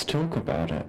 Let's talk about it.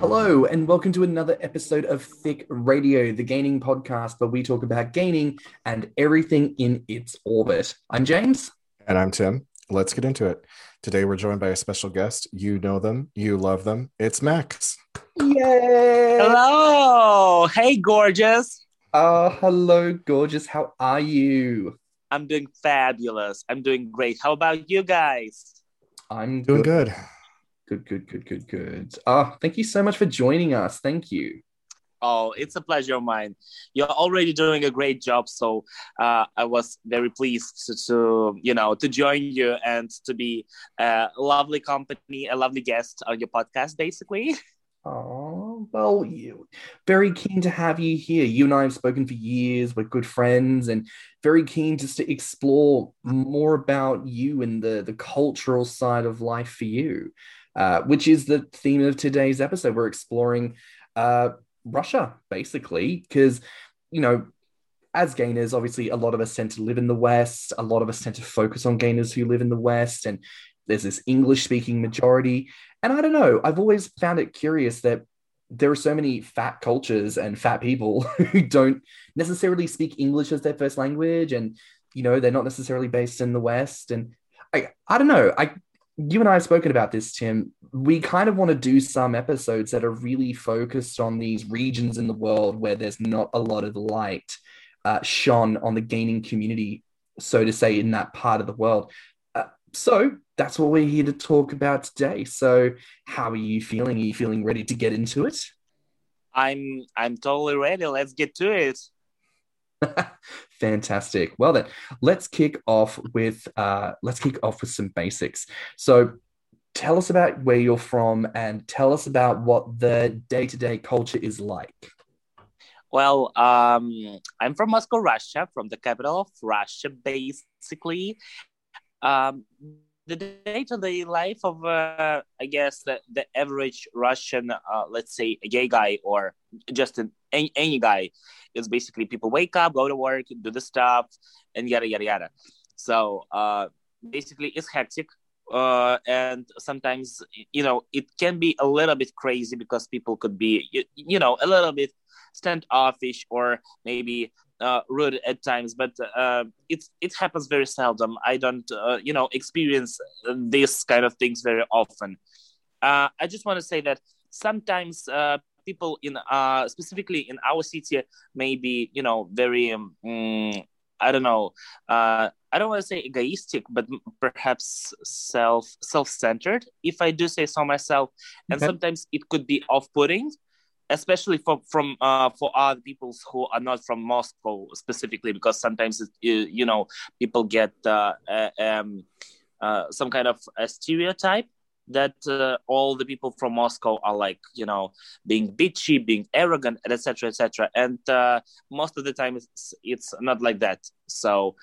Hello, and welcome to another episode of Thick Radio, the gaining podcast where we talk about gaining and everything in its orbit. I'm James. And I'm Tim. Let's get into it. Today we're joined by a special guest. You know them, you love them. It's Max. Yay! Hello. Hey, gorgeous. Uh, hello, gorgeous. How are you? I'm doing fabulous. I'm doing great. How about you guys? I'm Doing good. good. Good, good, good, good, good. Ah, thank you so much for joining us. Thank you. Oh, it's a pleasure of mine. You're already doing a great job, so uh, I was very pleased to, to, you know, to join you and to be a lovely company, a lovely guest on your podcast, basically. Oh, well, you very keen to have you here. You and I have spoken for years. We're good friends and very keen just to explore more about you and the, the cultural side of life for you, uh, which is the theme of today's episode. We're exploring uh, Russia, basically, because, you know, as gainers, obviously, a lot of us tend to live in the West. A lot of us tend to focus on gainers who live in the West. And there's this English speaking majority. And I don't know, I've always found it curious that there are so many fat cultures and fat people who don't necessarily speak English as their first language. And, you know, they're not necessarily based in the West. And I, I don't know. I, you and I have spoken about this, Tim. We kind of want to do some episodes that are really focused on these regions in the world where there's not a lot of light uh, shone on the gaining community, so to say, in that part of the world. Uh, so that's what we're here to talk about today. So, how are you feeling? Are you feeling ready to get into it? I'm I'm totally ready. Let's get to it. Fantastic. Well then, let's kick off with uh, let's kick off with some basics. So, tell us about where you're from and tell us about what the day-to-day culture is like. Well, um, I'm from Moscow, Russia, from the capital of Russia, basically. Um, the day-to-day life of, uh, I guess, the, the average Russian, uh, let's say, a gay guy or just an, any, any guy, is basically people wake up, go to work, do the stuff, and yada yada yada. So uh, basically, it's hectic. Uh, and sometimes you know it can be a little bit crazy because people could be you, you know a little bit standoffish or maybe uh, rude at times, but uh, it's it happens very seldom. I don't, uh, you know, experience these kind of things very often. Uh, I just want to say that sometimes uh, people in, uh, specifically in our city, may be, you know, very, um, mm, I don't know, uh I don't want to say egoistic, but perhaps self self centered, if I do say so myself. And Okay. sometimes it could be off putting especially for from uh, for other people who are not from Moscow specifically, because sometimes it, you, you know people get uh, uh, um, uh, some kind of a stereotype that uh, all the people from Moscow are like you know being bitchy, being arrogant, etc., etc. And uh, most of the time it's it's not like that. So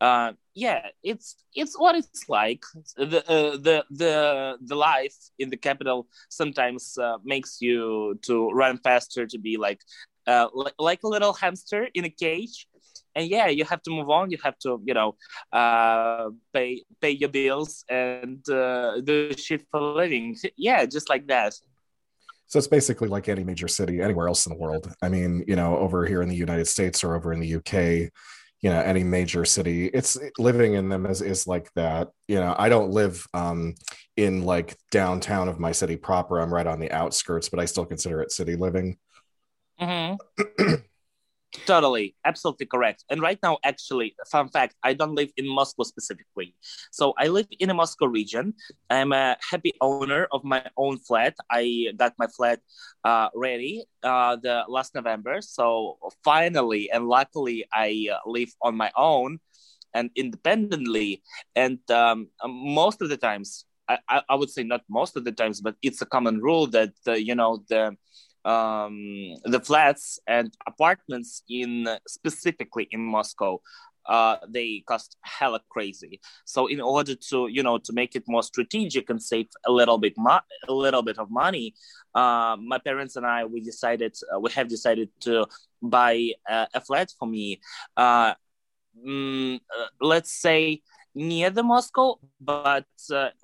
uh, yeah, it's it's what it's like. The uh, the the the life in the capital sometimes uh, makes you to run faster, to be like uh, li- like a little hamster in a cage. And yeah, you have to move on. You have to, you know, uh, pay pay your bills and uh, do shit for a living. Yeah, just like that. So it's basically like any major city anywhere else in the world. I mean, you know, over here in the United States or over in the UK, you know, any major city, it's living in them is, is like that. You know, I don't live um, in like downtown of my city proper. I'm right on the outskirts, but I still consider it city living. hmm totally, absolutely correct. And right now, actually, fun fact: I don't live in Moscow specifically. So I live in a Moscow region. I'm a happy owner of my own flat. I got my flat uh, ready uh, the last November. So finally and luckily, I uh, live on my own and independently. And um, most of the times, I, I, I would say not most of the times, but it's a common rule that uh, you know the um, the flats and apartments in specifically in Moscow uh, they cost hella crazy. So in order to you know to make it more strategic and save a little bit mo- a little bit of money, uh, my parents and I we decided uh, we have decided to buy a flat for me. Uh, mm, uh, let's say near the Moscow, but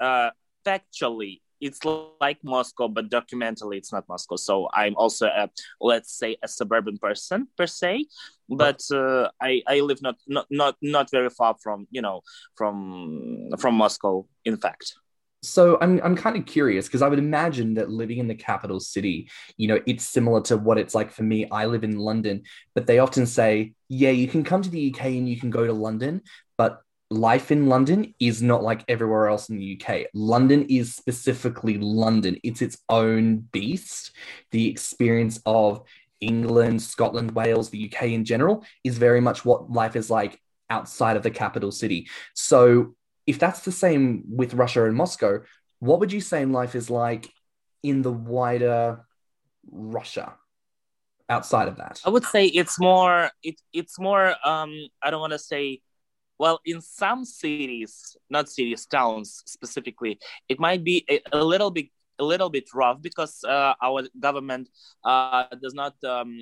uh, factually it's like Moscow, but documentally it's not Moscow. So I'm also a let's say a suburban person per se, but uh, I I live not not not not very far from you know from from Moscow. In fact. So I'm I'm kind of curious because I would imagine that living in the capital city, you know, it's similar to what it's like for me. I live in London, but they often say, yeah, you can come to the UK and you can go to London, but life in London is not like everywhere else in the UK. London is specifically London, it's its own beast. The experience of England, Scotland, Wales, the UK in general is very much what life is like outside of the capital city. So, if that's the same with Russia and Moscow, what would you say life is like in the wider Russia? outside of that i would say it's more it, it's more um i don't want to say well in some cities not cities towns specifically it might be a, a little bit a little bit rough because uh, our government uh, does not um,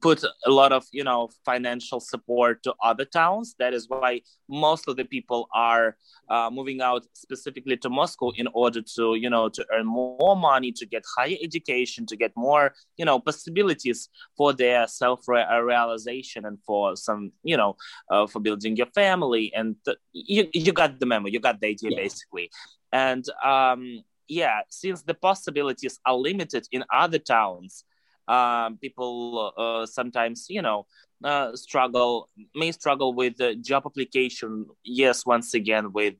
put a lot of you know financial support to other towns. That is why most of the people are uh, moving out specifically to Moscow in order to you know to earn more money, to get higher education, to get more you know possibilities for their self realization and for some you know uh, for building your family. And you you got the memo, you got the idea yeah. basically. And um, yeah, since the possibilities are limited in other towns, um, people uh, sometimes, you know, uh, struggle may struggle with the job application. Yes, once again with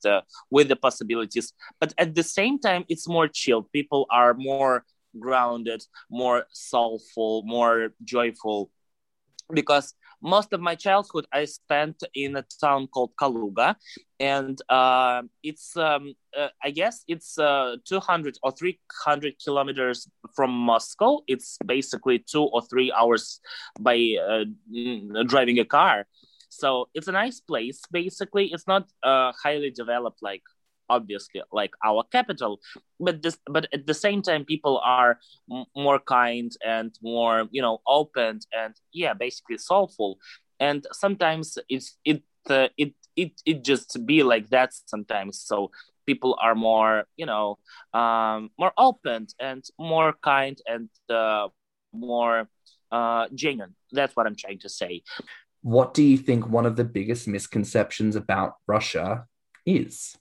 with the possibilities, but at the same time, it's more chilled. People are more grounded, more soulful, more joyful, because most of my childhood I spent in a town called Kaluga, and uh, it's um, uh, I guess it's uh, 200 or 300 kilometers from Moscow. It's basically two or three hours by uh, driving a car. So it's a nice place. Basically, it's not uh, highly developed like obviously like our capital but this but at the same time people are m- more kind and more you know open and yeah basically soulful. And sometimes it's it uh, it it it just be like that sometimes. So people are more you know um more open and more kind and uh, more uh genuine. That's what i'm trying to say. What do you think one of the biggest misconceptions about russia is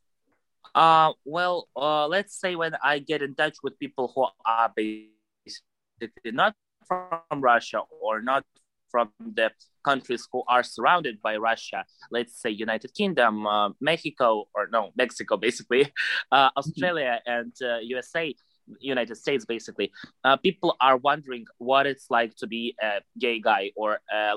uh, well, uh, let's say when I get in touch with people who are basically not from Russia or not from the countries who are surrounded by Russia, let's say United Kingdom, uh, Mexico, or no, Mexico, basically, uh, Australia and uh, USA, United States, basically, uh, people are wondering what it's like to be a gay guy or a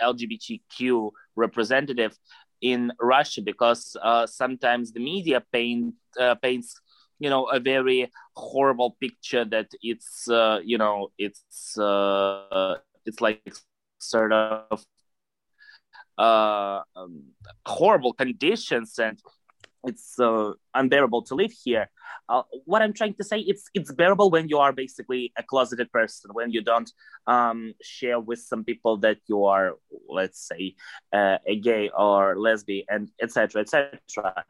LGBTQ representative in Russia because uh, sometimes the media paint uh, paints you know a very horrible picture that it's uh, you know it's uh, it's like sort of uh, um, horrible conditions and it's uh, unbearable to live here. Uh, what I'm trying to say, it's it's bearable when you are basically a closeted person, when you don't um, share with some people that you are, let's say, uh, a gay or lesbian, and etc. etc.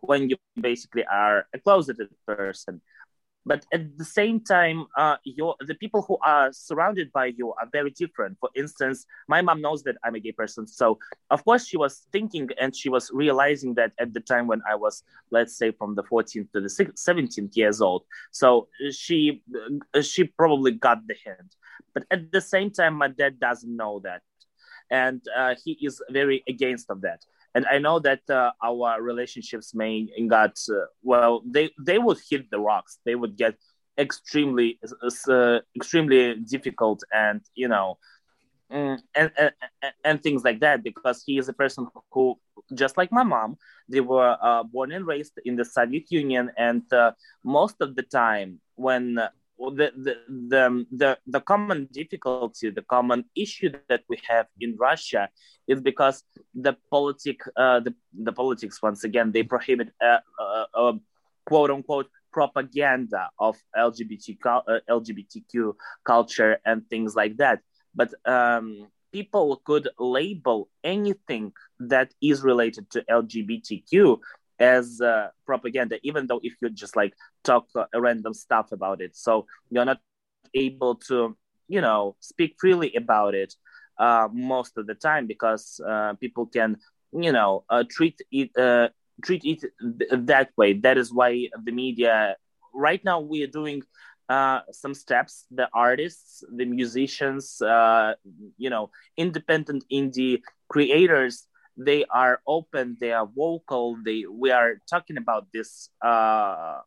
When you basically are a closeted person, but at the same time uh, your the people who are surrounded by you are very different. For instance my mom knows that i'm a gay person. So of course she was thinking and she was realizing that at the time when i was let's say from the 14th to the 17th years old. So she she probably got the hint. But at the same time my dad doesn't know that. And uh, he is very against of that and I know that uh, our relationships may got uh, well. They they would hit the rocks. They would get extremely uh, extremely difficult, and you know, mm, and, and and things like that. Because he is a person who, just like my mom, they were uh, born and raised in the Soviet Union, and uh, most of the time when the, the the the common difficulty, the common issue that we have in Russia is because the politic, uh, the the politics once again they prohibit uh, uh, uh quote unquote propaganda of LGBT uh, LGBTQ culture and things like that. But um, people could label anything that is related to LGBTQ as uh, propaganda, even though if you just like talk uh, random stuff about it, so you're not able to, you know, speak freely about it uh, most of the time because uh, people can, you know, uh, treat it uh, treat it th- that way. That is why the media right now we are doing some steps. The artists, the musicians, you know, independent indie creators they are open they are vocal they we are talking about this uh,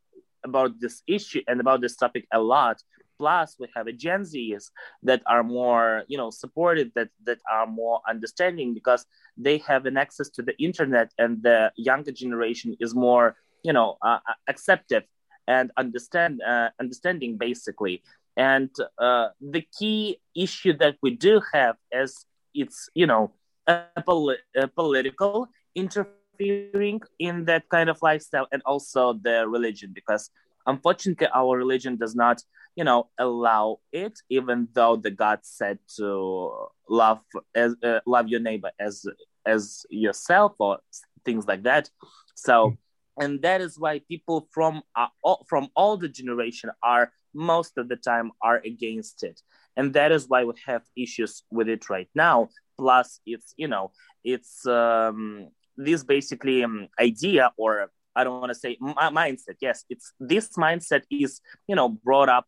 about this issue and about this topic a lot. Plus we have a gen z's that are more you know supported that that are more understanding because they have an access to the internet and the younger generation is more you know uh, acceptive and understand uh, understanding basically. And uh, the key issue that we do have is it's you know a, pol- a political interfering in that kind of lifestyle and also the religion because unfortunately our religion does not you know allow it even though the god said to love as uh, love your neighbor as as yourself or things like that. So and that is why people from uh, all, from all the generation are most of the time are against it and that is why we have issues with it right now. Plus it's you know it's um, this basically um, idea or i don't want to say m- mindset. Yes it's this mindset is you know brought up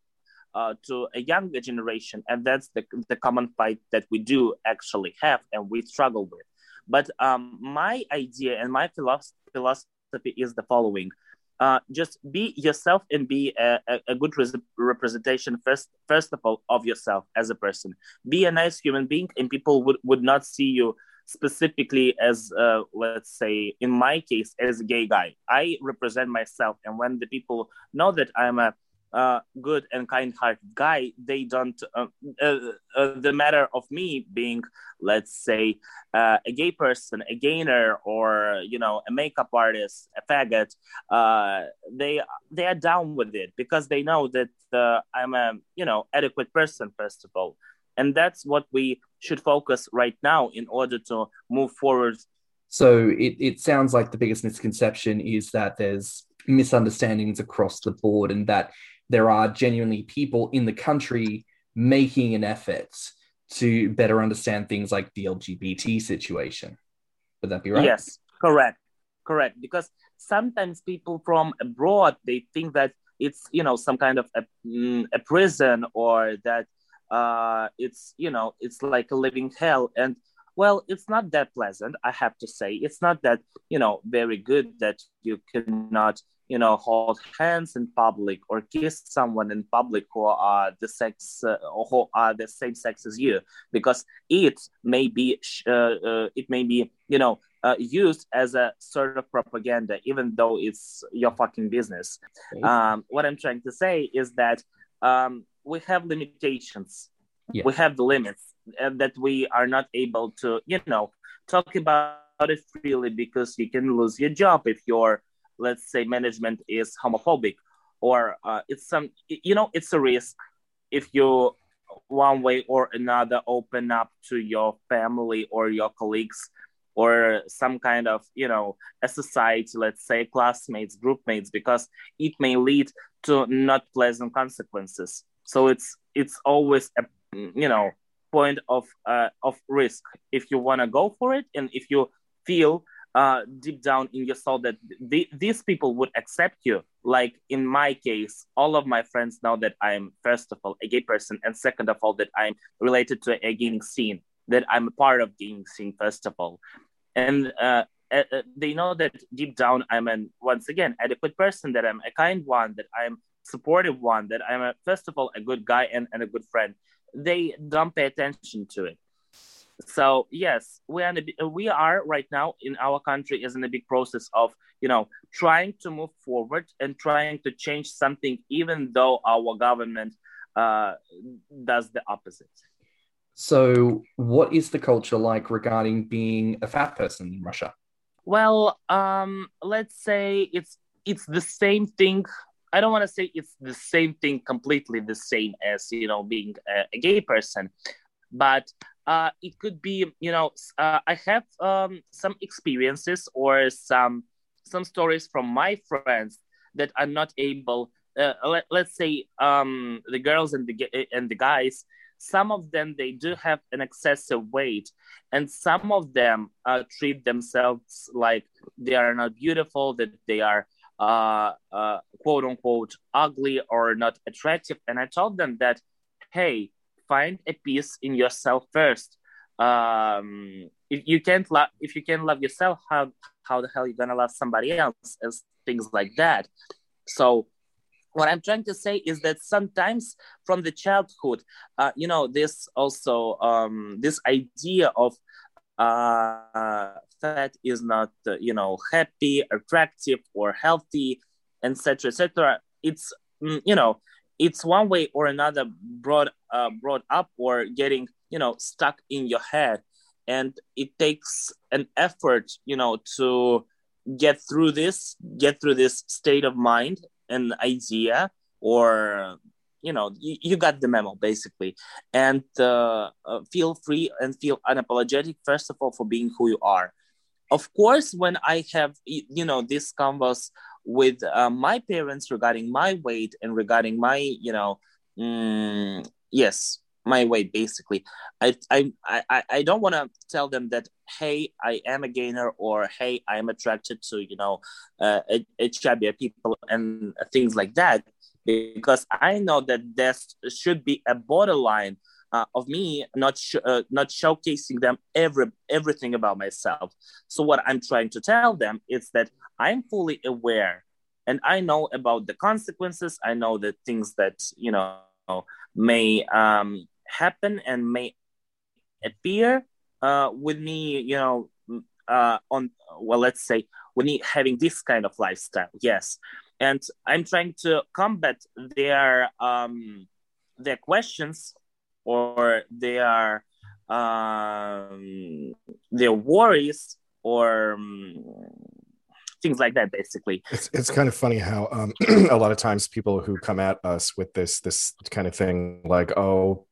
uh, to a younger generation and that's the, the common fight that we do actually have and we struggle with. But um, my idea and my philosophy is the following uh, just be yourself and be a, a, good res- representation first first of all of yourself as a person. Be a nice human being and people would, would not see you specifically as uh, let's say in my case as a gay guy. I represent myself and when the people know that i'm a uh, good and kind-hearted guy they don't uh, uh, uh, the matter of me being let's say uh, a gay person a gainer or you know a makeup artist a faggot uh, they they are down with it because they know that i'm a you know adequate person first of all. And that's what we should focus right now in order to move forward. So it, it sounds like the biggest misconception is that there's misunderstandings across the board and that there are genuinely people in the country making an effort to better understand things like the LGBT situation. Would that be right? Yes, correct, correct. Because sometimes people from abroad they think that it's you know some kind of a, mm, a prison or that uh, it's you know it's like a living hell and well it's not that pleasant i have to say it's not that you know very good that you cannot you know hold hands in public or kiss someone in public who are the sex uh, who are the same sex as you. Because it may be uh, uh, it may be you know uh, used as a sort of propaganda even though it's your fucking business. Um, what i'm trying to say is that um, we have limitations. Yeah. we have the limits that we are not able to you know talk about it freely because you can lose your job if you're let's say management is homophobic or uh, it's some you know it's a risk if you one way or another open up to your family or your colleagues or some kind of you know a society let's say classmates groupmates because it may lead to not pleasant consequences. So it's it's always a you know point of uh, of risk if you want to go for it and if you feel uh, deep down in your soul that th- these people would accept you. Like in my case, all of my friends know that I'm first of all a gay person, and second of all that I'm related to a gaining scene, that I'm a part of gaining scene first of all, and uh, uh, they know that deep down I'm an once again adequate person, that I'm a kind one, that I'm supportive one, that I'm a, first of all a good guy and, and a good friend. They don't pay attention to it so yes we are a, we are right now in our country is in a big process of you know trying to move forward and trying to change something even though our government uh, does the opposite. So what is the culture like regarding being a fat person in russia? Well um let's say it's it's the same thing. I don't want to say it's the same thing completely the same as you know being a, a gay person but uh, it could be you know uh, i have um, some experiences or some some stories from my friends that are not able uh, let, let's say um, the girls and the and the guys some of them they do have an excessive weight and some of them uh, treat themselves like they are not beautiful that they are uh, uh, quote unquote ugly or not attractive. And i told them that hey find a peace in yourself first. Um if you can't love if you can't love yourself how how the hell you gonna love somebody else? And things like that. So what i'm trying to say is that sometimes from the childhood uh, you know this also um this idea of uh fat is not uh, you know happy attractive or healthy etc etc it's mm, you know it's one way or another brought uh, brought up or getting you know stuck in your head. And it takes an effort you know to get through this get through this state of mind and idea or you know you, you got the memo basically. And uh, uh, feel free and feel unapologetic first of all for being who you are. Of course when i have you know this converse with uh, my parents regarding my weight and regarding my you know mm, yes my weight basically. I i i, I don't want to tell them that hey i am a gainer or hey i am attracted to you know uh, chubby people and things like that because i know that there should be a borderline uh, of me not sh- uh, not showcasing them every everything about myself. So what I'm trying to tell them is that I'm fully aware, and I know about the consequences. I know the things that you know may um, happen and may appear uh, with me. You know, uh, on well, let's say with me having this kind of lifestyle. Yes, and I'm trying to combat their um, their questions or they are um, their worries or um, things like that basically it's, it's kind of funny how um, a lot of times people who come at us with this this kind of thing like oh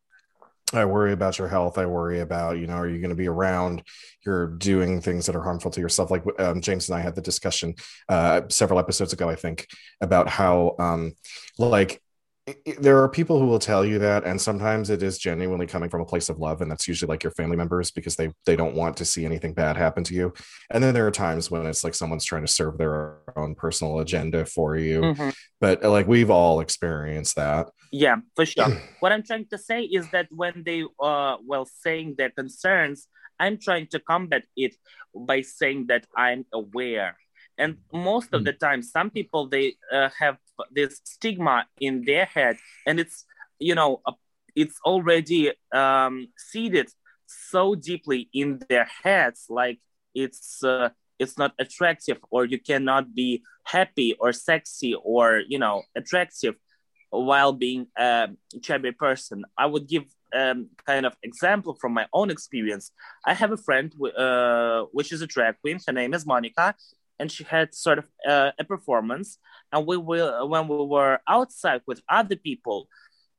I worry about your health. I worry about, you know, are you going to be around? You're doing things that are harmful to yourself. Like um, James and I had the discussion uh, several episodes ago, I think, about how, um, like, there are people who will tell you that and sometimes it is genuinely coming from a place of love and that's usually like your family members because they they don't want to see anything bad happen to you. And then there are times when it's like someone's trying to serve their own personal agenda for you. Mm-hmm. but like we've all experienced that. Yeah for sure. What i'm trying to say is that when they uh well saying their concerns i'm trying to combat it by saying that i'm aware and most of hmm. the time some people they uh, have this stigma in their head and it's you know it's already um, seeded so deeply in their heads like it's uh, it's not attractive or you cannot be happy or sexy or you know attractive while being a chubby person. I would give um, kind of example from my own experience. I have a friend uh, which is a drag queen. Her name is monica and she had sort of uh, a performance. And we will, when we were outside with other people,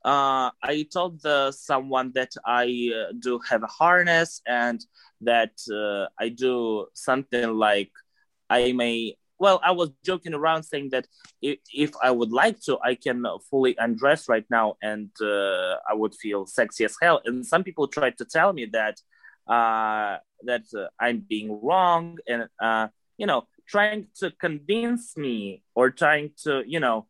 uh, I told the, someone that I uh, do have a harness and that uh, I do something like I may. Well, I was joking around saying that if, if I would like to, I can fully undress right now and uh, I would feel sexy as hell. And some people tried to tell me that uh, that I'm being wrong and you know trying to convince me or trying to you know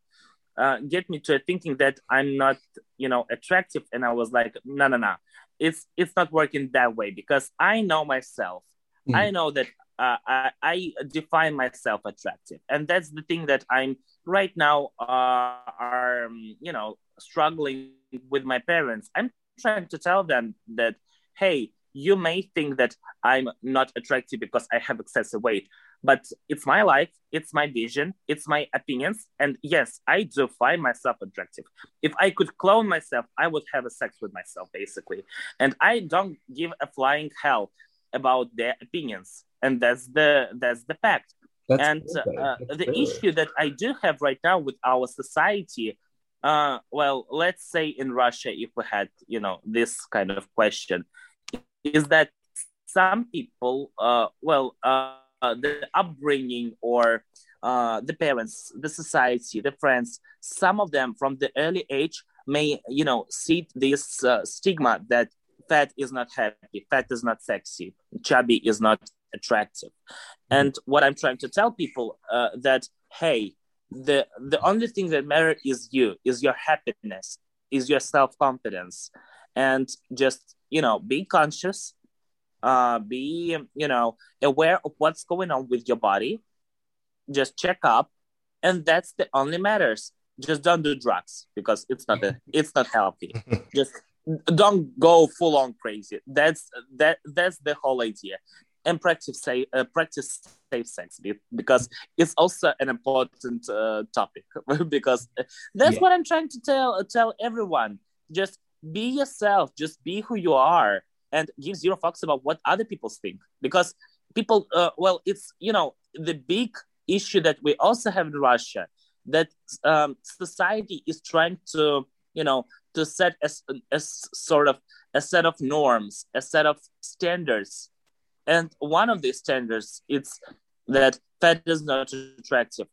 uh, get me to thinking that i'm not you know attractive. And i was like no no no. It's it's not working that way because i know myself. Mm. i know that uh, I, I define myself attractive. And that's the thing that i'm right now uh, are um, you know struggling with my parents. I'm trying to tell them that hey you may think that I'm not attractive because I have excessive weight, but it's my life, it's my vision, it's my opinions. And yes, I do find myself attractive. If I could clone myself, I would have a sex with myself, basically. And I don't give a flying hell about their opinions. And that's the that's the fact. That's and uh, the issue that I do have right now with our society uh, well, let's say in Russia, if we had, you know, this kind of question, is that some people, uh, well, uh, the upbringing or uh, the parents, the society, the friends, some of them from the early age may, you know, see this uh, stigma that fat is not happy, fat is not sexy, chubby is not attractive. And what I'm trying to tell people uh, that, hey, the the only thing that matters is you, is your happiness, is your self confidence, and just you know be conscious uh be you know aware of what's going on with your body. Just check up. And that's the only matters. Just don't do drugs because it's not a, it's not healthy. Just don't go full on crazy. That's that that's the whole idea. And practice say uh, practice safe sex because it's also an important uh, topic. Because that's yeah. what i'm trying to tell tell everyone. Just be yourself. Just be who you are and give zero fucks about what other people think. Because people uh, well it's you know the big issue that we also have in russia that um, society is trying to you know to set a, a sort of a set of norms a set of standards. And one of these standards is that fat is not attractive.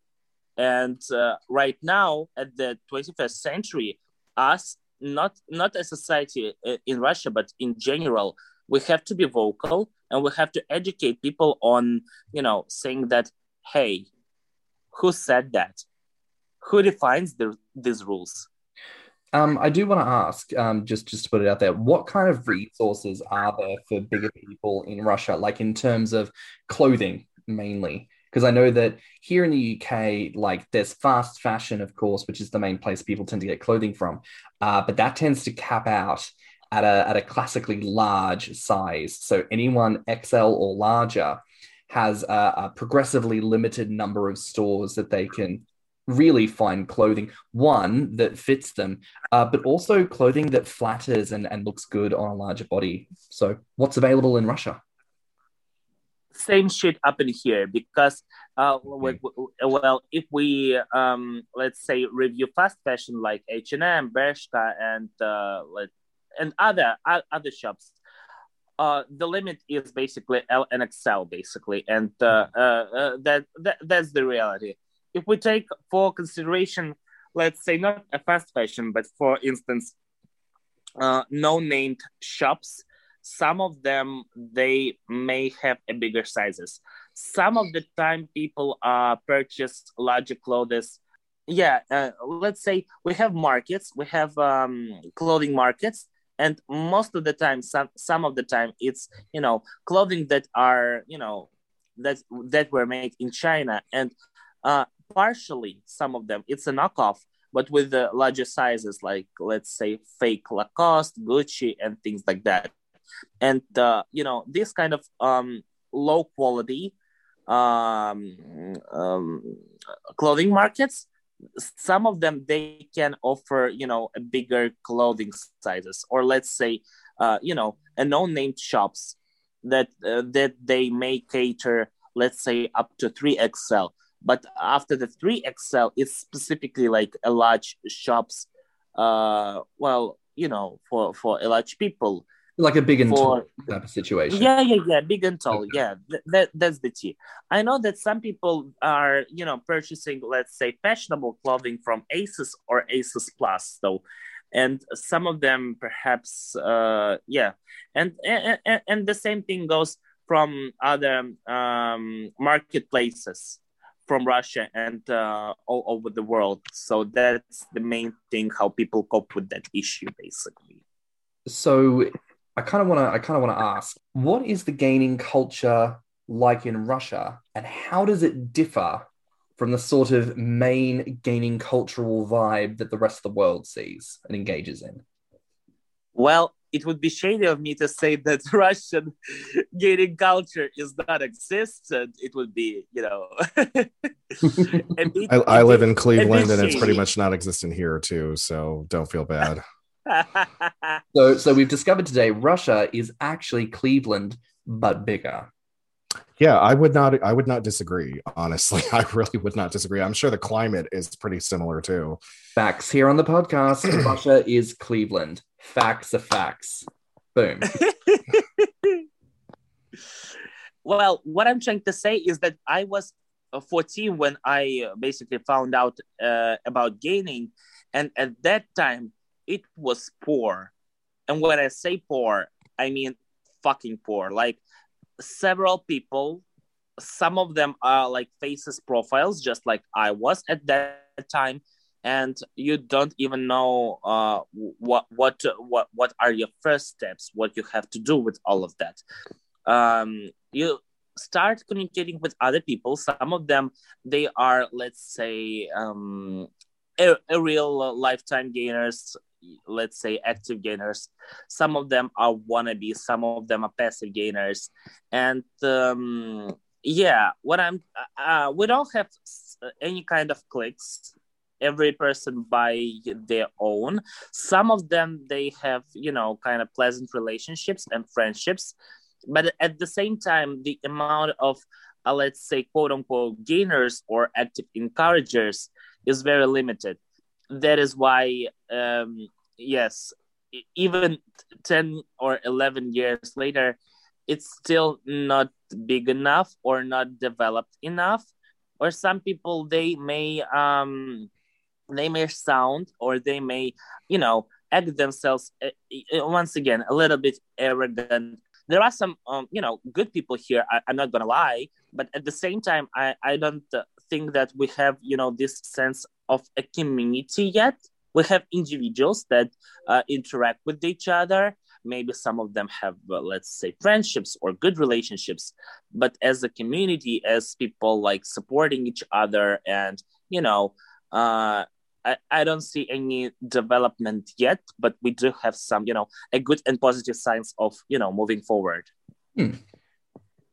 And uh, right now at the 21st century us not not a society uh, in Russia, but in general, we have to be vocal and we have to educate people on, you know, saying that, hey, who said that? Who defines the, these rules? Um, I do want to ask, um, just just to put it out there, what kind of resources are there for bigger people in Russia, like in terms of clothing mainly? Because I know that here in the UK, like there's fast fashion, of course, which is the main place people tend to get clothing from, uh, but that tends to cap out at a at a classically large size. So anyone XL or larger has a, a progressively limited number of stores that they can really find clothing one that fits them uh, but also clothing that flatters and, and looks good on a larger body so what's available in russia same shit happen here because uh, well if we um, let's say review fast fashion like h&m bershka and uh, and other other shops uh, the limit is basically L and XL, basically, and uh, uh, uh, that, that that's the reality. If we take for consideration, let's say not a fast fashion, but for instance, uh, no-named shops some of them they may have a bigger sizes. Some of the time people uh purchase larger clothes. Yeah uh, let's say we have markets we have um clothing markets and most of the time some some of the time it's you know clothing that are you know that that were made in china and uh partially some of them it's a knockoff but with the larger sizes like let's say fake lacoste gucci and things like that and uh, you know this kind of um, low quality um, um, clothing markets some of them they can offer you know bigger clothing sizes. Or let's say uh, you know a no-name shops that uh, that they may cater let's say up to 3xl but after the 3xl it's specifically like a large shops uh well you know for for a large people like a big and for, tall type of situation. Yeah, yeah, yeah, big and tall. Okay. Yeah, th- that that's the key. I know that some people are, you know, purchasing, let's say, fashionable clothing from ASOS or ASOS Plus, though, and some of them perhaps, uh, yeah, and and, and the same thing goes from other um, marketplaces from Russia and uh, all over the world. So that's the main thing how people cope with that issue, basically. So I kind of want to I kind of want to ask, what is the gaining culture like in Russia, and how does it differ from the sort of main gaining cultural vibe that the rest of the world sees and engages in? Well, it would be shady of me to say that Russian gaining culture is not existent. It would be, you know. bit, I, I live in Cleveland, and it's pretty much not existent here too. So don't feel bad. so, so we've discovered today Russia is actually Cleveland, but bigger. Yeah, I would not. I would not disagree. Honestly, I really would not disagree. I'm sure the climate is pretty similar too. Facts here on the podcast. Russia is Cleveland. Facts are facts. Boom. well, what I'm trying to say is that I was uh, 14 when I uh, basically found out uh, about gaining, and at that time it was poor. And when I say poor, I mean fucking poor. Like several people, some of them are like faces profiles, just like I was at that time, and you don't even know uh, what what what what are your first steps, what you have to do with all of that. Um, you start communicating with other people. Some of them they are, let's say, um, a, a real lifetime gainers let's say active gainers. Some of them are wannabe some of them are passive gainers. And um, yeah what i'm uh, we don't have any kind of clicks. Every person by their own. Some of them they have you know kind of pleasant relationships and friendships. But at the same time the amount of uh, let's say quote unquote gainers or active encouragers is very limited that is why um, yes even 10 or 11 years later it's still not big enough or not developed enough or some people they may um they may sound or they may you know act themselves uh, once again a little bit arrogant. There are some um, you know good people here I, am not gonna lie but at the same time i i don't think that we have you know this sense of a community yet. We have individuals that uh, interact with each other. Maybe some of them have uh, let's say friendships or good relationships. But as a community as people like supporting each other and you know uh, I, I don't see any development yet but we do have some you know a good and positive signs of you know moving forward. Hmm.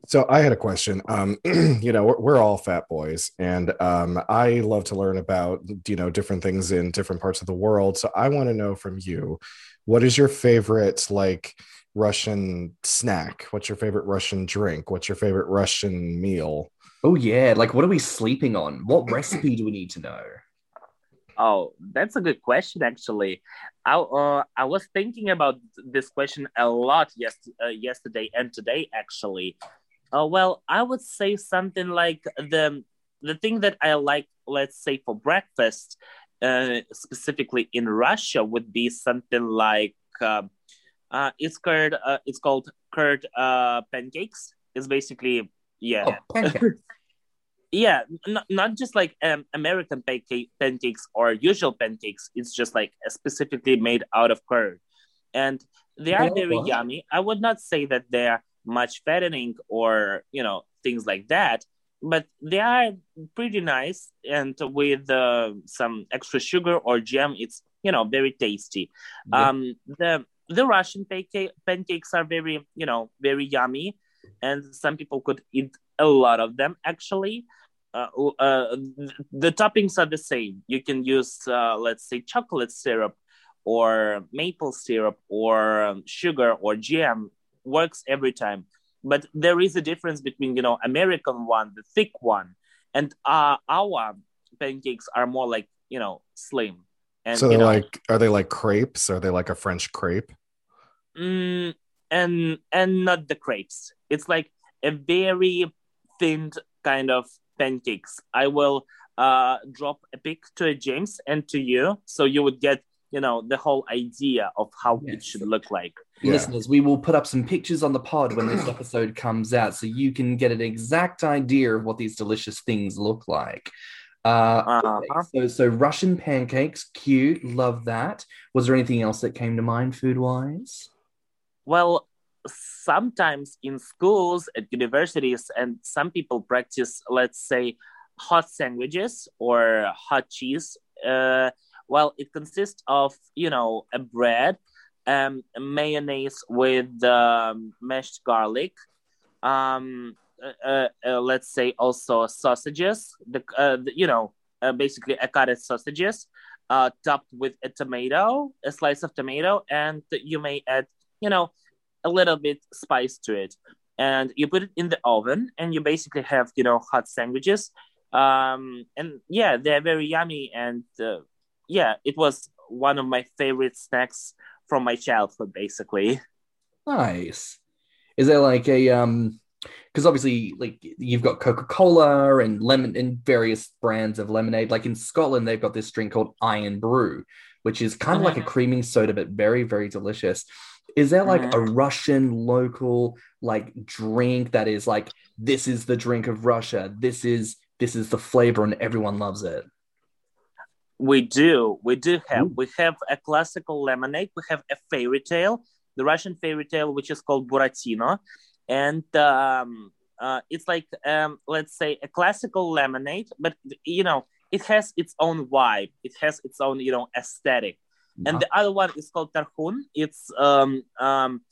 So I had a question. Um, you know, we're, we're, all fat boys, and um, I love to learn about you know different things in different parts of the world. So I want to know from you, what is your favorite like Russian snack? What's your favorite Russian drink? What's your favorite Russian meal? Oh yeah, like what are we sleeping on? What recipe do we need to know? Oh, that's a good question. Actually, I uh, I was thinking about this question a lot yes uh, yesterday and today. Actually, uh, well, I would say something like the the thing that I like, let's say for breakfast, uh, specifically in Russia, would be something like uh, uh, it's called uh, it's called curd uh, pancakes. It's basically yeah. Oh, yeah, not, not just like um, American pancake, pancakes or usual pancakes. It's just like specifically made out of curd, and they are oh, very yummy. I would not say that they are much fattening or you know things like that, but they are pretty nice. And with uh, some extra sugar or jam, it's you know very tasty. Yeah. Um, the the Russian pancake, pancakes are very you know very yummy, and some people could eat a lot of them actually. Uh, uh, the toppings are the same. You can use, uh, let's say, chocolate syrup or maple syrup or um, sugar or jam. Works every time. But there is a difference between, you know, American one, the thick one, and uh, our pancakes are more like, you know, slim. And, so they're know, like, are they like crepes? Are they like a French crepe? Mm, and and not the crepes. It's like a very thin kind of pancakes. I will uh, drop a pic to James and to you, so you would get you know the whole idea of how yes. it should look like. Yeah. Listeners, we will put up some pictures on the pod when this episode comes out, so you can get an exact idea of what these delicious things look like. Uh, uh-huh. so, so Russian pancakes, cute, love that. Was there anything else that came to mind food wise? Well, sometimes in schools, at universities, and some people practice, let's say, hot sandwiches or hot cheese. Uh, well, it consists of, you know, a bread um, mayonnaise with um, mashed garlic. Um, uh, uh, uh, let's say also sausages. The, uh, the you know uh, basically a cutted sausages, uh, topped with a tomato, a slice of tomato, and you may add you know a little bit spice to it, and you put it in the oven, and you basically have you know hot sandwiches. Um, and yeah, they're very yummy, and yeah, it was one of my favorite snacks from my childhood, basically. Nice. Is there like a um because obviously like you've got coca-cola and lemon and various brands of lemonade like in scotland they've got this drink called Irn-Bru, which is kind of like a Mm-hmm. creaming soda but very very delicious is there like Mhm. a russian local like drink that is like this is the drink of russia this is this is the flavor and everyone loves it We do. We do have. Ooh. We have a classical lemonade. We have a fairy tale, the Russian fairy tale, which is called Buratino, and um, uh, it's like um, let's say a classical lemonade, but you know it has its own vibe. It has its own you know aesthetic. And the other one is called Tarhun. It's um um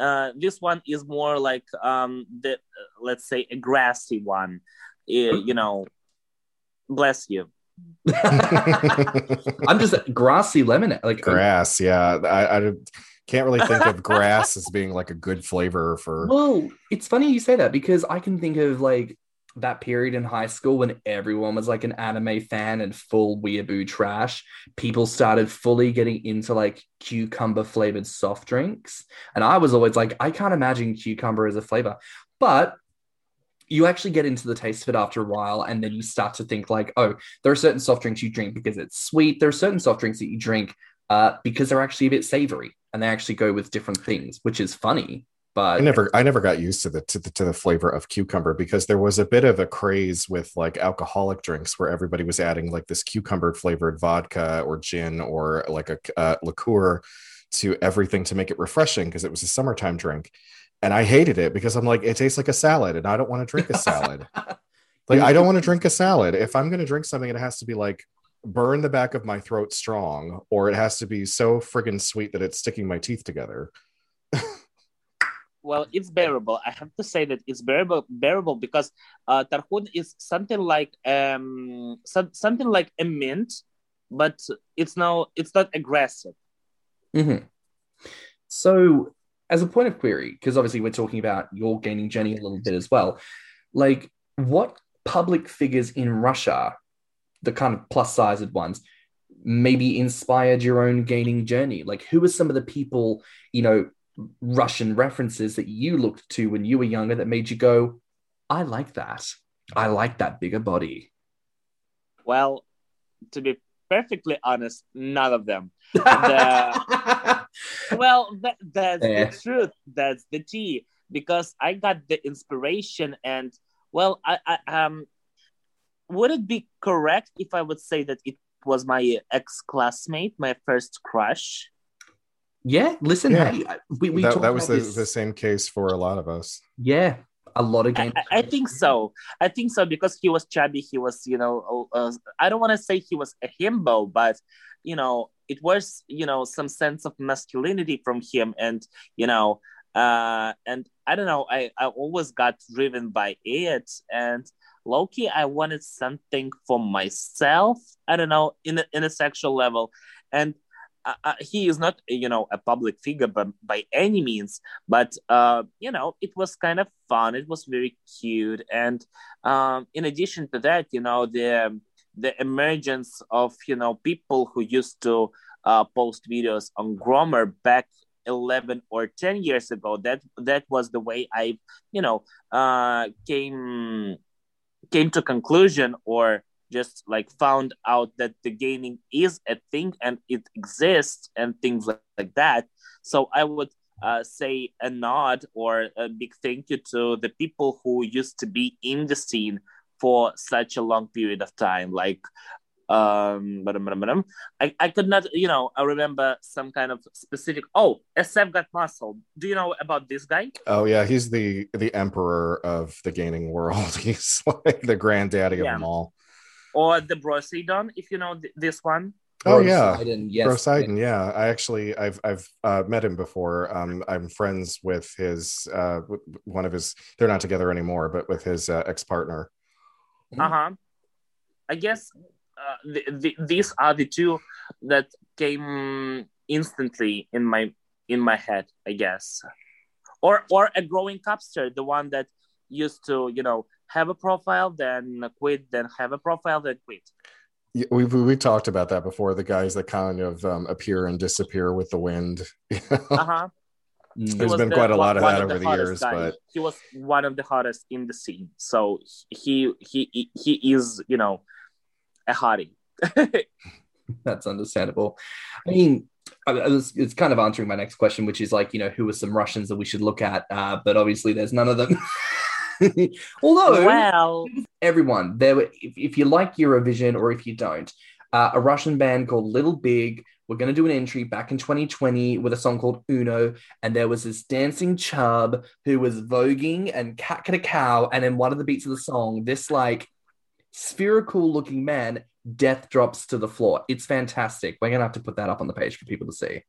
uh this one is more like um the uh, let's say a grassy one. Uh, you know, bless you. i'm just grassy lemon like grass yeah I, I can't really think of grass as being like a good flavor for Well, it's funny you say that because I can think of like that period in high school when everyone was like an anime fan and full weeaboo trash. People started fully getting into like cucumber flavored soft drinks. And I was always like, I can't imagine cucumber as a flavor. But you actually get into the taste of it after a while, and then you start to think like, oh, there are certain soft drinks you drink because it's sweet. There are certain soft drinks that you drink uh, because they're actually a bit savory, and they actually go with different things, which is funny. But I never I never got used to the, to the to the flavor of cucumber because there was a bit of a craze with like alcoholic drinks where everybody was adding like this cucumber flavored vodka or gin or like a uh, liqueur to everything to make it refreshing because it was a summertime drink. And I hated it because I'm like it tastes like a salad and I don't want to drink a salad. like I don't want to drink a salad. If I'm going to drink something it has to be like burn the back of my throat strong or it has to be so friggin' sweet that it's sticking my teeth together. well it's bearable i have to say that it's bearable bearable because uh tarhun is something like um some, something like a mint but it's now it's not aggressive Mhm. So, as a point of query, because obviously we're talking about your gaining journey a little bit as well, like what public figures in Russia, the kind of plus sized ones, maybe inspired your own gaining journey? Like, who are some of the people, you know, Russian references that you looked to when you were younger that made you go, I like that. I like that bigger body. well to be perfectly honest none of them The- well that, that's Yeah. the truth that's the tea because i got the inspiration and well I, I um would it be correct if i would say that it was my ex-classmate my first crush yeah, listen, Yeah. hey, we, we that, that was the, the same case for a lot of us. Yeah, a lot of I, games. I- I think so. I think so because he was chubby. He was, you know, uh, I don't want to say he was a himbo, but you know, it was, you know, some sense of masculinity from him, and you know, uh, and I don't know. I I always got driven by it, and Loki, I wanted something for myself. I don't know, in a, in a sexual level, and. Uh, uh, he is not, you know, a public figure but by any means, but uh, you know, it was kind of fun. It was very cute, and um, in addition to that, you know, the the emergence of you know people who used to uh, post videos on Grommr back 11 or 10 years ago. That that was the way i you know uh came came to conclusion or just like found out that the gaining is a thing and it exists and things like, like that. So i would uh, say a nod or a big thank you to the people who used to be in the scene for such a long period of time like um. I, I could not you know i remember some kind of specific oh sf got muscle do you know about this guy Oh yeah, he's the the emperor of the gaining world. He's like the granddaddy Yeah. of them all. or the brosidon if you know th- this one Oh yeah, Poseidon, yes. Poseidon. Yeah, I actually I've I've uh, met him before. Um, I'm friends with his uh, one of his. They're not together anymore, but with his uh, ex partner. Uh huh. I guess uh, the, the, these are the two that came instantly in my in my head. I guess, or or a growing capster, the one that used to you know have a profile, then quit, then have a profile, then quit. Yeah, we we talked about that before. The guys that kind of um, appear and disappear with the wind. Uh huh. Mm. There's been the- quite a lot of that of the over the hottest years, guys. but he was one of the hottest in the scene. So he he he is you know a hottie. That's understandable. I mean, I, I was, it's kind of answering my next question, which is like, you know, who are some Russians that we should look at? Uh, but obviously, there's none of them. Although, well, everyone, there, were, if, if you like Eurovision or if you don't, uh, a Russian band called Little Big. We're going to do an entry back in 2020 with a song called Uno. And there was this dancing chub who was voguing and cat cat a cow. And in one of the beats of the song, this like spherical looking man death drops to the floor. It's fantastic. We're going to have to put that up on the page for people to see.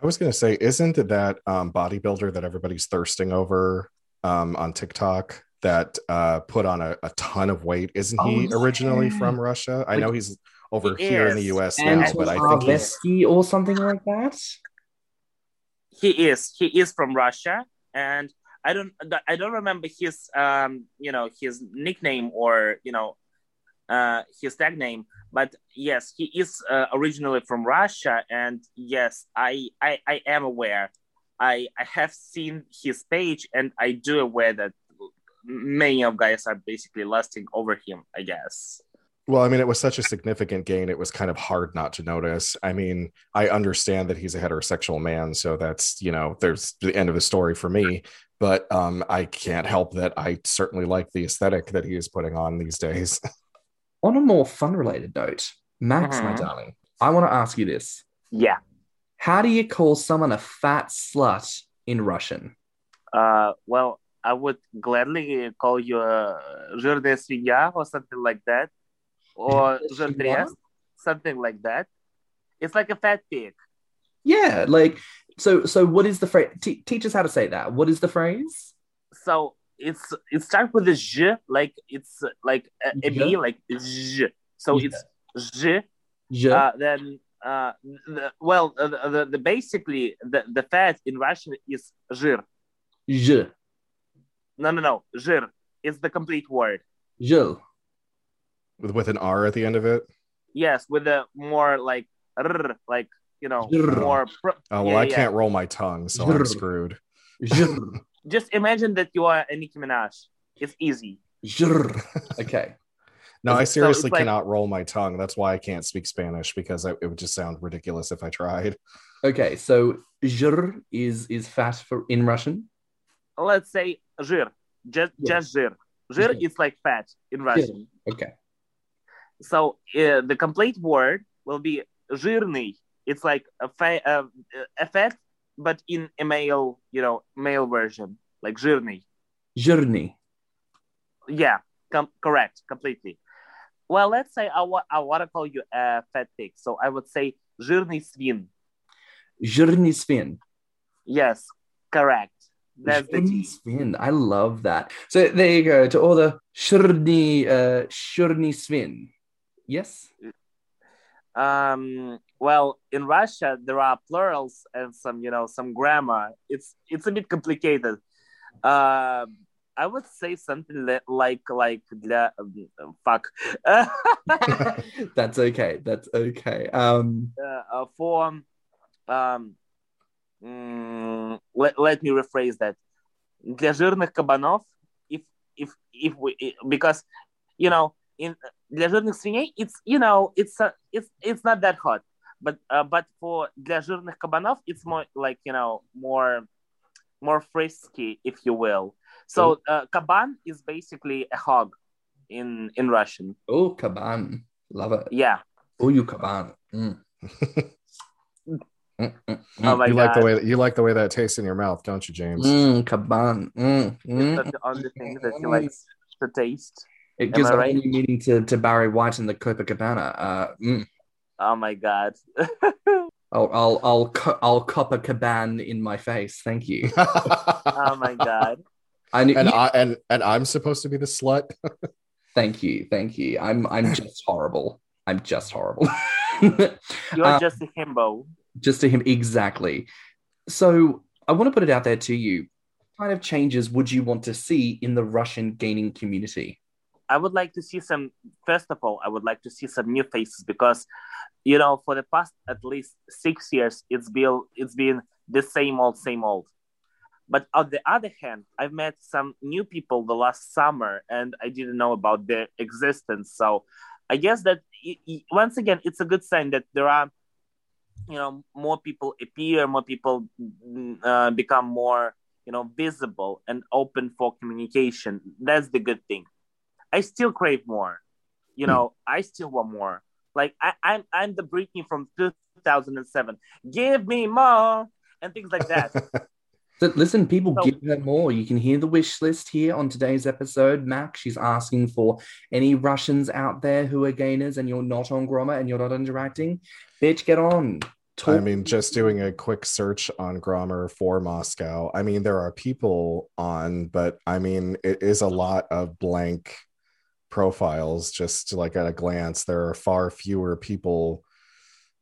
I was going to say, isn't it that um, bodybuilder that everybody's thirsting over um, on TikTok that uh, put on a, a ton of weight? Isn't he Oh, originally from Russia? I Like- know he's over He here in the is. U.S. now, but I think he's Arvesky or something like that. he is he is from Russia, and I don't I don't remember his um you know his nickname or you know uh his tag name, but yes, he is uh, originally from Russia, and yes, I I, I am aware. I I have seen his page, and I do aware that many of guys are basically lusting over him. I guess. Well, I mean, it was such a significant gain. It was kind of hard not to notice. I mean, I understand that he's a heterosexual man, so that's you know, there's the end of the story for me. But um, I can't help that I certainly like the aesthetic that he is putting on these days. On a more fun related note, Max, my Mhm. darling, I want to ask you this. Yeah. How do you call someone a fat slut in Russian? Uh, well, I would gladly call you a жирная свинья or something like that, or Jandres, something like that. It's like a fat pig. Yeah, like so. So, what is the phrase? T- teach us how to say that. What is the phrase? So it's it starts with a j, like it's like a, a b, like j. So yeah. it's j. Uh, then uh, the, well, uh, the, the, the, basically the, the fat in Russian is zhir. Zh. No, no, no. Zhir is the complete word. Zhil with with an R at the end of it. Yes, with a more like like you know more. Pr- oh well, yeah, I can't roll my tongue, so I'm screwed. Just imagine that you are a Nicki Minaj. It's easy. okay. No, I seriously so cannot like... roll my tongue. That's why I can't speak Spanish because I, it would just sound ridiculous if I tried. Okay, so zhir is is fat for in Russian. Let's say zhir, just yeah. just zhir. Zhir yeah. is like fat in Russian. Yeah. Okay. So uh, the complete word will be жирный. It's like a, fa- uh, a fat, but in a male, you know, male version, like жирный. Жирный. Yeah, com- correct, completely. Well, let's say I wa- I want to call you a fat pig, so I would say жирный свин. Жирный свин. Yes, correct. That's the Жирный T. свин. I love that. So there you go to all the shurny uh shurny svin. Yes. Um, well, in Russia there are plurals and some, you know, some grammar. It's it's a bit complicated. Um, I would say something li- like like для um, fuck That's okay. That's okay. Um uh, for um mm, let, let me rephrase that для жирных кабанов if if if we because you know in для жирных свиней it's you know it's uh, it's it's not that hot but uh, but for для жирных кабанов it's more like you know more more frisky if you will so uh, kaban is basically a hog in in russian oh kaban. Love it. yeah Oh you kaban. Mm. Mm, mm, mm. Oh my you like the God. way that you like the way that tastes in your mouth, don't you, James? Mm, kaban. Mm, Is mm. that the only thing that he likes to taste It gives I a right? new meaning to, to Barry White and the Copacabana. Uh, mm. Oh my god. I'll I'll I'll co- I'll cop a caban in my face. Thank you. oh my god. I knew, and you- I and and I'm supposed to be the slut. thank you, thank you. I'm I'm just horrible. I'm just horrible. You're Uh, just a himbo. just a him exactly. So I want to put it out there to you. What kind of changes would you want to see in the Russian gaining community? I would like to see some. First of all, I would like to see some new faces because, you know, for the past at least six years, it's been it's been the same old, same old. But on the other hand, I've met some new people the last summer, and I didn't know about their existence. So, I guess that once again, it's a good sign that there are, you know, more people appear, more people mm, uh, become more, you know, visible and open for communication. That's the good thing. I still crave more. You hmm. know, I still want more. Like I, I'm I'm the Britney from 2007. Give me more and things like that. So listen, people So- give her more. You can hear the wish list here on today's episode. Mac, she's asking for any Russians out there who are gainers and you're not on Grommr and you're not interacting. Bitch, get on. I mean, just doing a quick search on Grommr for Moscow. I mean, there are people on, but I mean, it is a lot of blank profiles. Just like at a glance, there are far fewer people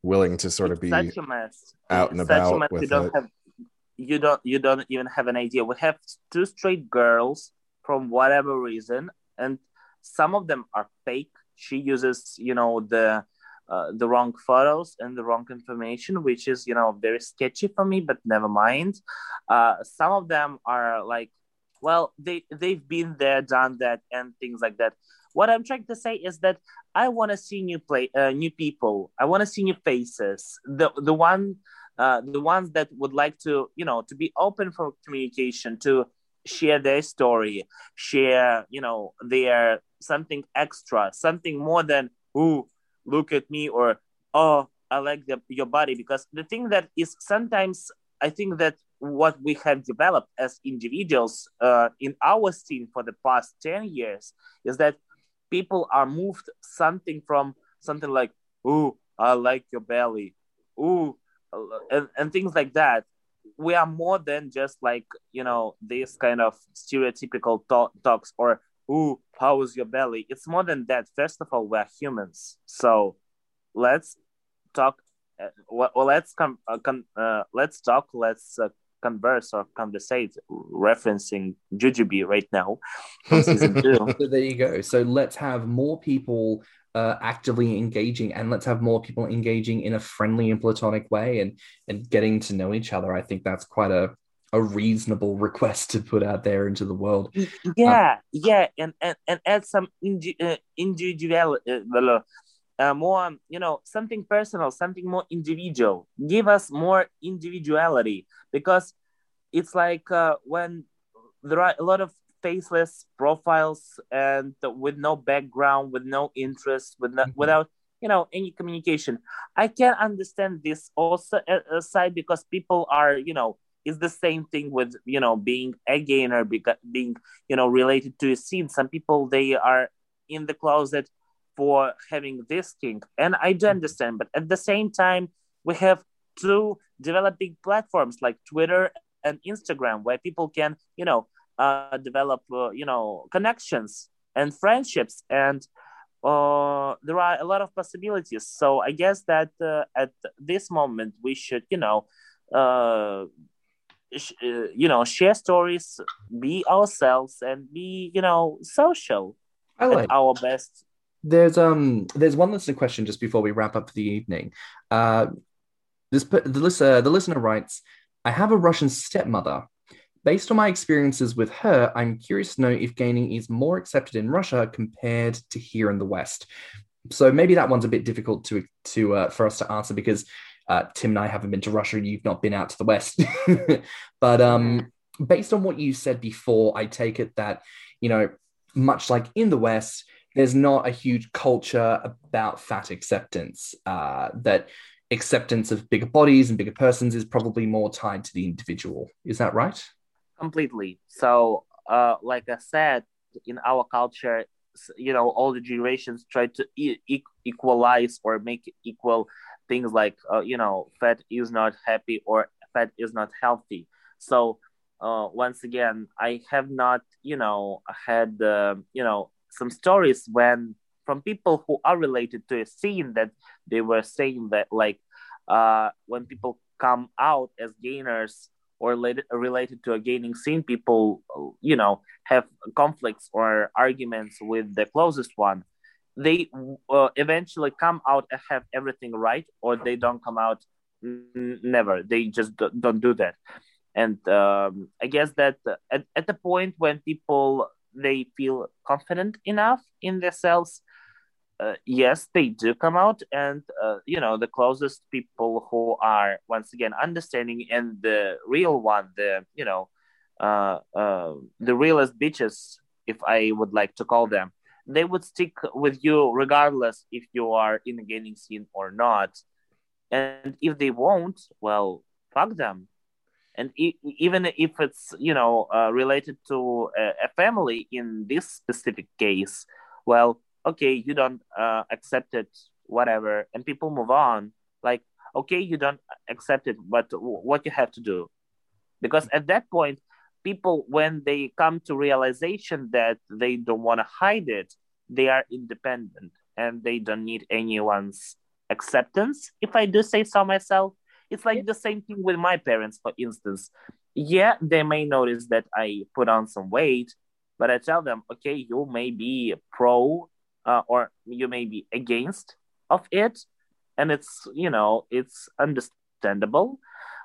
willing to sort of be. such a mess. out and It's such a about mess. You with don't it. have you don't you don't even have an idea. We have two straight girls from whatever reason, and some of them are fake. She uses, you know, the uh, the wrong photos and the wrong information, which is, you know, very sketchy for me. But never mind. Uh, some of them are like, well, they they've been there, done that, and things like that. What I'm trying to say is that I want to see new play, uh, new people. I want to see new faces. The the one, uh, the ones that would like to, you know, to be open for communication, to share their story, share, you know, their something extra, something more than "ooh, look at me" or "oh, I like the, your body." Because the thing that is sometimes, I think that what we have developed as individuals uh, in our scene for the past ten years is that people are moved something from something like "ooh, I like your belly," "ooh," and, and things like that. We are more than just like you know these kind of stereotypical talks or "ooh, how is your belly?" It's more than that. First of all, we're humans, so let's talk. Uh, well, let's come. Uh, con- uh, let's talk. Let's uh, converse or conversate, referencing Jujubee right now from season two. So there you go. So let's have more people uh, actively engaging, and let's have more people engaging in a friendly and platonic way, and and getting to know each other. I think that's quite a a reasonable request to put out there into the world. yeah yeah and and, and add some indi- uh, individual uh, uh, more you know something personal something more individual. Give us more individuality because it's like uh, when there are a lot of faceless profiles and with no background with no interest with no, Mhm. without you know any communication. I can understand this also uh, side because people are you know is the same thing with you know being a gainer being you know related to a scene some people they are in the closet for having this thing. and i do understand but at the same time we have two developing platforms like twitter and instagram where people can you know uh, develop uh, you know connections and friendships. And uh, there are a lot of possibilities. So i guess that uh, at this moment we should you know uh, sh- uh, you know share stories be ourselves and be you know social I at our best There's um there's one listener question just before we wrap up for the evening. Uh, this the listener the listener writes, I have a Russian stepmother. Based on my experiences with her, I'm curious to know if gaining is more accepted in Russia compared to here in the West. So maybe that one's a bit difficult to to uh, for us to answer because uh, Tim and I haven't been to Russia. And you've not been out to the West, but um, based on what you said before, I take it that you know, much like in the West, there's not a huge culture about fat acceptance. Uh, that acceptance of bigger bodies and bigger persons is probably more tied to the individual. Is that right? completely so uh like i said in our culture you know all the generations try to e- equalize or make equal things like uh, you know fat is not happy or fat is not healthy so uh, once again i have not you know had uh, you know some stories when from people who are related to a scene that they were saying that like uh, when people come out as gainers or related, related to a gaining scene people you know have conflicts or arguments with the closest one. They uh, eventually come out and have everything right or they don't come out n- never. They just don't do that. And um, i guess that at, at the point when people they feel confident enough in themselves uh, yes, they do come out, and uh, you know the closest people who are once again understanding, and the real one, the you know, uh, uh, the realest bitches, if I would like to call them, they would stick with you regardless if you are in the gaining scene or not, and if they won't, well, fuck them. And even if it's you know uh, related to a, a family in this specific case, well okay you don't uh, accept it whatever and people move on. Like okay you don't accept it but what you have to do? Because at that point people when they come to realization that they don't want to hide it they are independent and they don't need anyone's acceptance if i do say so myself it's like the same thing with my parents for instance. Yeah they may notice that i put on some weight but i tell them okay you may be pro uh, or you may be against of it. And it's you know it's understandable.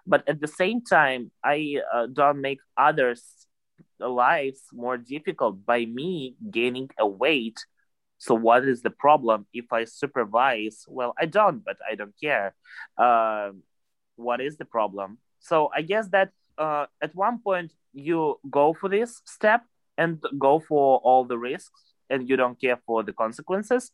But at the same time i uh, don't make others lives more difficult by me gaining a weight. So what is the problem if i supervise? Well i don't but i don't care. Uh, what is the problem. So i guess that uh, at one point you go for this step and go for all the risks and you don't care for the consequences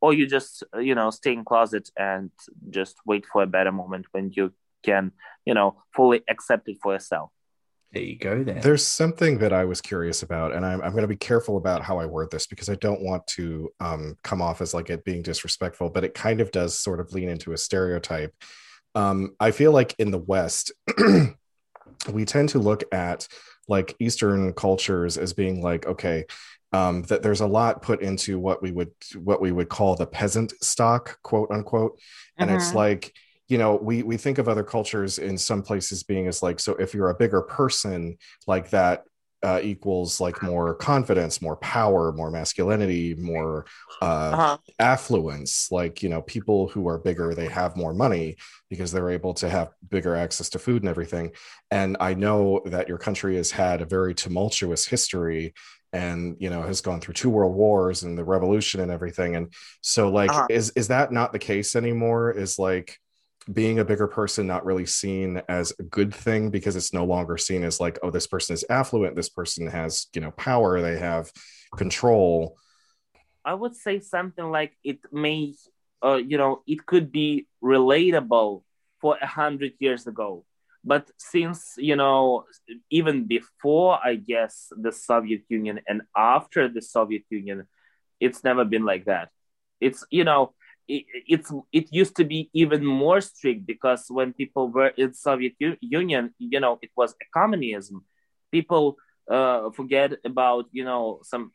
or you just you know stay in closet and just wait for a better moment when you can you know fully accept it for yourself. There you go then. There's something that i was curious about and i'm, I'm going to be careful about how i word this because i don't want to um, come off as like it being disrespectful but it kind of does sort of lean into a stereotype um, i feel like in the west we tend to look at like eastern cultures as being like okay um, that there's a lot put into what we would what we would call the peasant stock, quote unquote, and mm-hmm. it's like you know we we think of other cultures in some places being as like so if you're a bigger person like that uh, equals like more confidence, more power, more masculinity, more uh, uh-huh. affluence. Like, you know, people who are bigger, they have more money because they're able to have bigger access to food and everything. And I know that your country has had a very tumultuous history and you know has gone through two world wars and the revolution and everything and so like uh-huh. is is that not the case anymore is like being a bigger person not really seen as a good thing because it's no longer seen as like oh this person is affluent this person has you know power they have control. I would say something like it may uh, you know it could be relatable for a hundred years ago but since you know even before i guess the soviet union and after the soviet union it's never been like that. It's you know it, it's it used to be even more strict because when people were in soviet U- union you know it was a communism. People uh, forget about you know some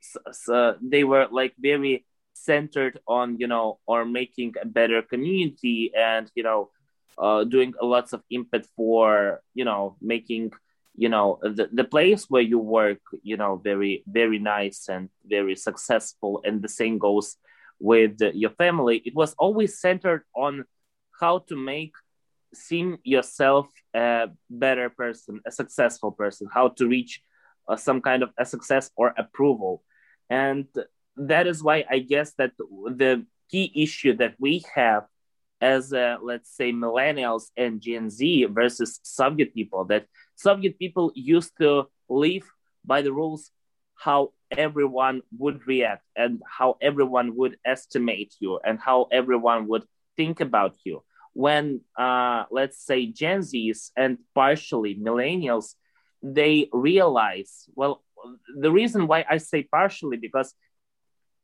uh, they were like very centered on you know or making a better community and you know uh, doing lots of input for you know making you know the, the place where you work you know very very nice and very successful. And the same goes with your family it was always centered on how to make seem yourself a better person a successful person how to reach uh, some kind of a success or approval and that is why i guess that the key issue that we have as uh, let's say millennials and Gen Z versus Soviet people. That Soviet people used to live by the rules how everyone would react and how everyone would estimate you and how everyone would think about you. When uh, let's say Gen Zs and partially millennials, they realize well the reason why I say partially because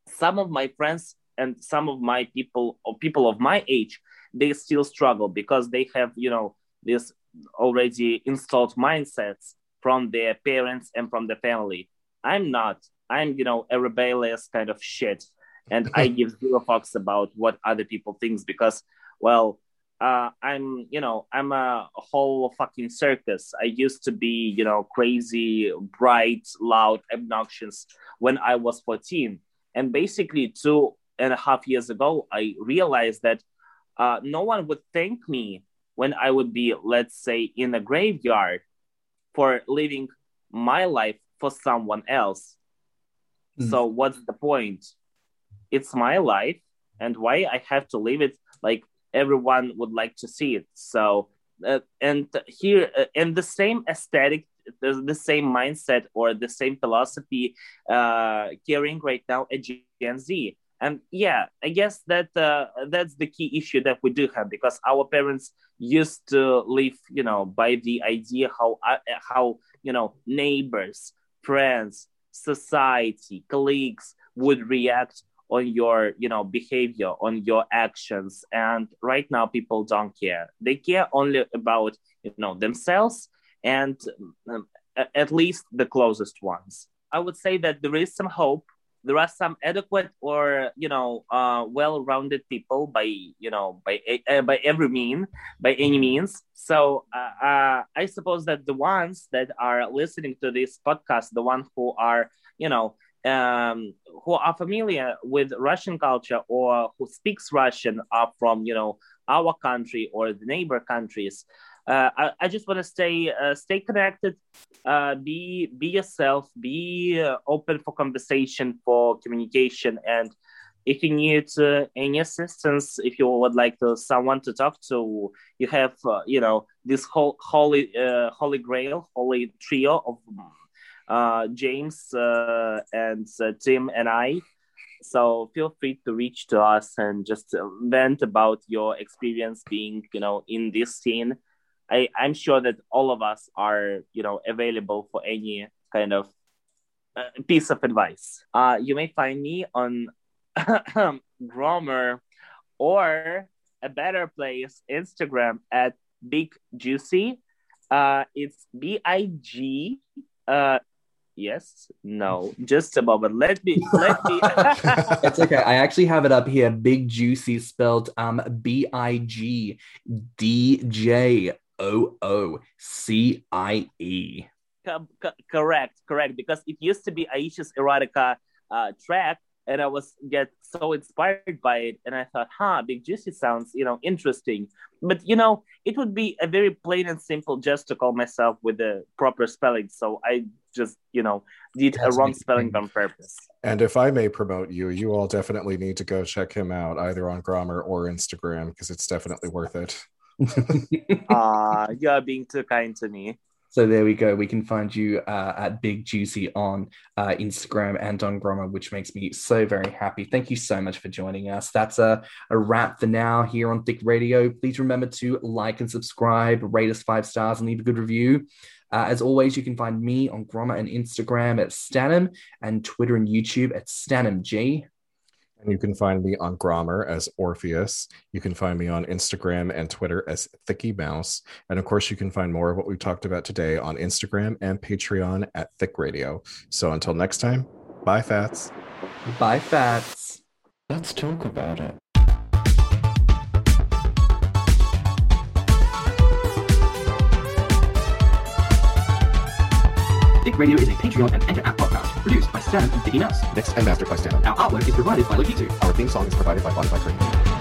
some of my friends and some of my people or people of my age they still struggle because they have you know this already installed mindsets from their parents and from the family i'm not i'm you know a rebellious kind of shit and i give zero fucks about what other people thinks because well uh, I'm, you know, I'm a whole fucking circus. I used to be, you know, crazy, bright, loud, obnoxious when I was 14. And basically, two and a half years ago, I realized that uh, no one would thank me when I would be, let's say, in a graveyard for living my life for someone else. Mm. So, what's the point? It's my life, and why I have to live it like everyone would like to see it. So, uh, and here, uh, and the same aesthetic, the, the same mindset or the same philosophy uh, carrying right now at Gen Z. And yeah, I guess that uh, that's the key issue that we do have because our parents used to live, you know, by the idea how uh, how you know neighbors, friends, society, colleagues would react on your you know behavior on your actions. And right now people don't care. They care only about you know themselves and um, at least the closest ones. I would say that there is some hope there are some adequate or you know uh, well-rounded people by you know by uh, by every mean by any means so uh, uh, i suppose that the ones that are listening to this podcast the ones who are you know um, who are familiar with Russian culture or who speaks Russian are from you know our country or the neighbor countries. Uh, I, I, just want to stay uh, stay connected, uh, be be yourself, be uh, open for conversation, for communication, and if you need uh, any assistance, if you would like to someone to talk to, you have uh, you know this whole holy holy grail, holy trio of uh, James uh, and uh, Tim and I. So feel free to reach to us and just vent about your experience being, you know, in this scene. I, I'm sure that all of us are, you know, available for any kind of uh, piece of advice. Uh, you may find me on Grommr or a better place, Instagram at Big Juicy. Uh, it's B I G uh, Yes, no, just a moment. Let me, let me. it's okay. I actually have it up here. Big Juicy spelled um B I G D J O O C I E. Correct, correct. Because it used to be Aisha's erotica uh, track, and I was get so inspired by it, and I thought, huh, Big Juicy sounds, you know, interesting. But you know, it would be a very plain and simple just to call myself with the proper spelling. So I just you know did That's a wrong spelling on purpose. And if I may promote you, you all definitely need to go check him out either on Grommr or Instagram because it's definitely worth it. Ah, you're being too kind to me. So there we go. We can find you uh, at Big Juicy on uh, Instagram and on Grommr, which makes me so very happy. Thank you so much for joining us. That's a, a wrap for now here on Thick Radio. Please remember to like and subscribe, rate us five stars, and leave a good review. Uh, as always, you can find me on Grommr and Instagram at Stanham and Twitter and YouTube at StanhamG. And you can find me on Grommr as Orpheus. You can find me on Instagram and Twitter as Thicky Mouse. And of course, you can find more of what we talked about today on Instagram and Patreon at Thick Radio. So until next time, bye, Fats. Bye, Fats. Let's talk about it. Thick Radio is a Patreon and Anchor app podcast produced by Stan and Thicky Mouse. Mixed and mastered by Stan. Our artwork is provided by Logitsu. Our theme song is provided by Spotify Cream.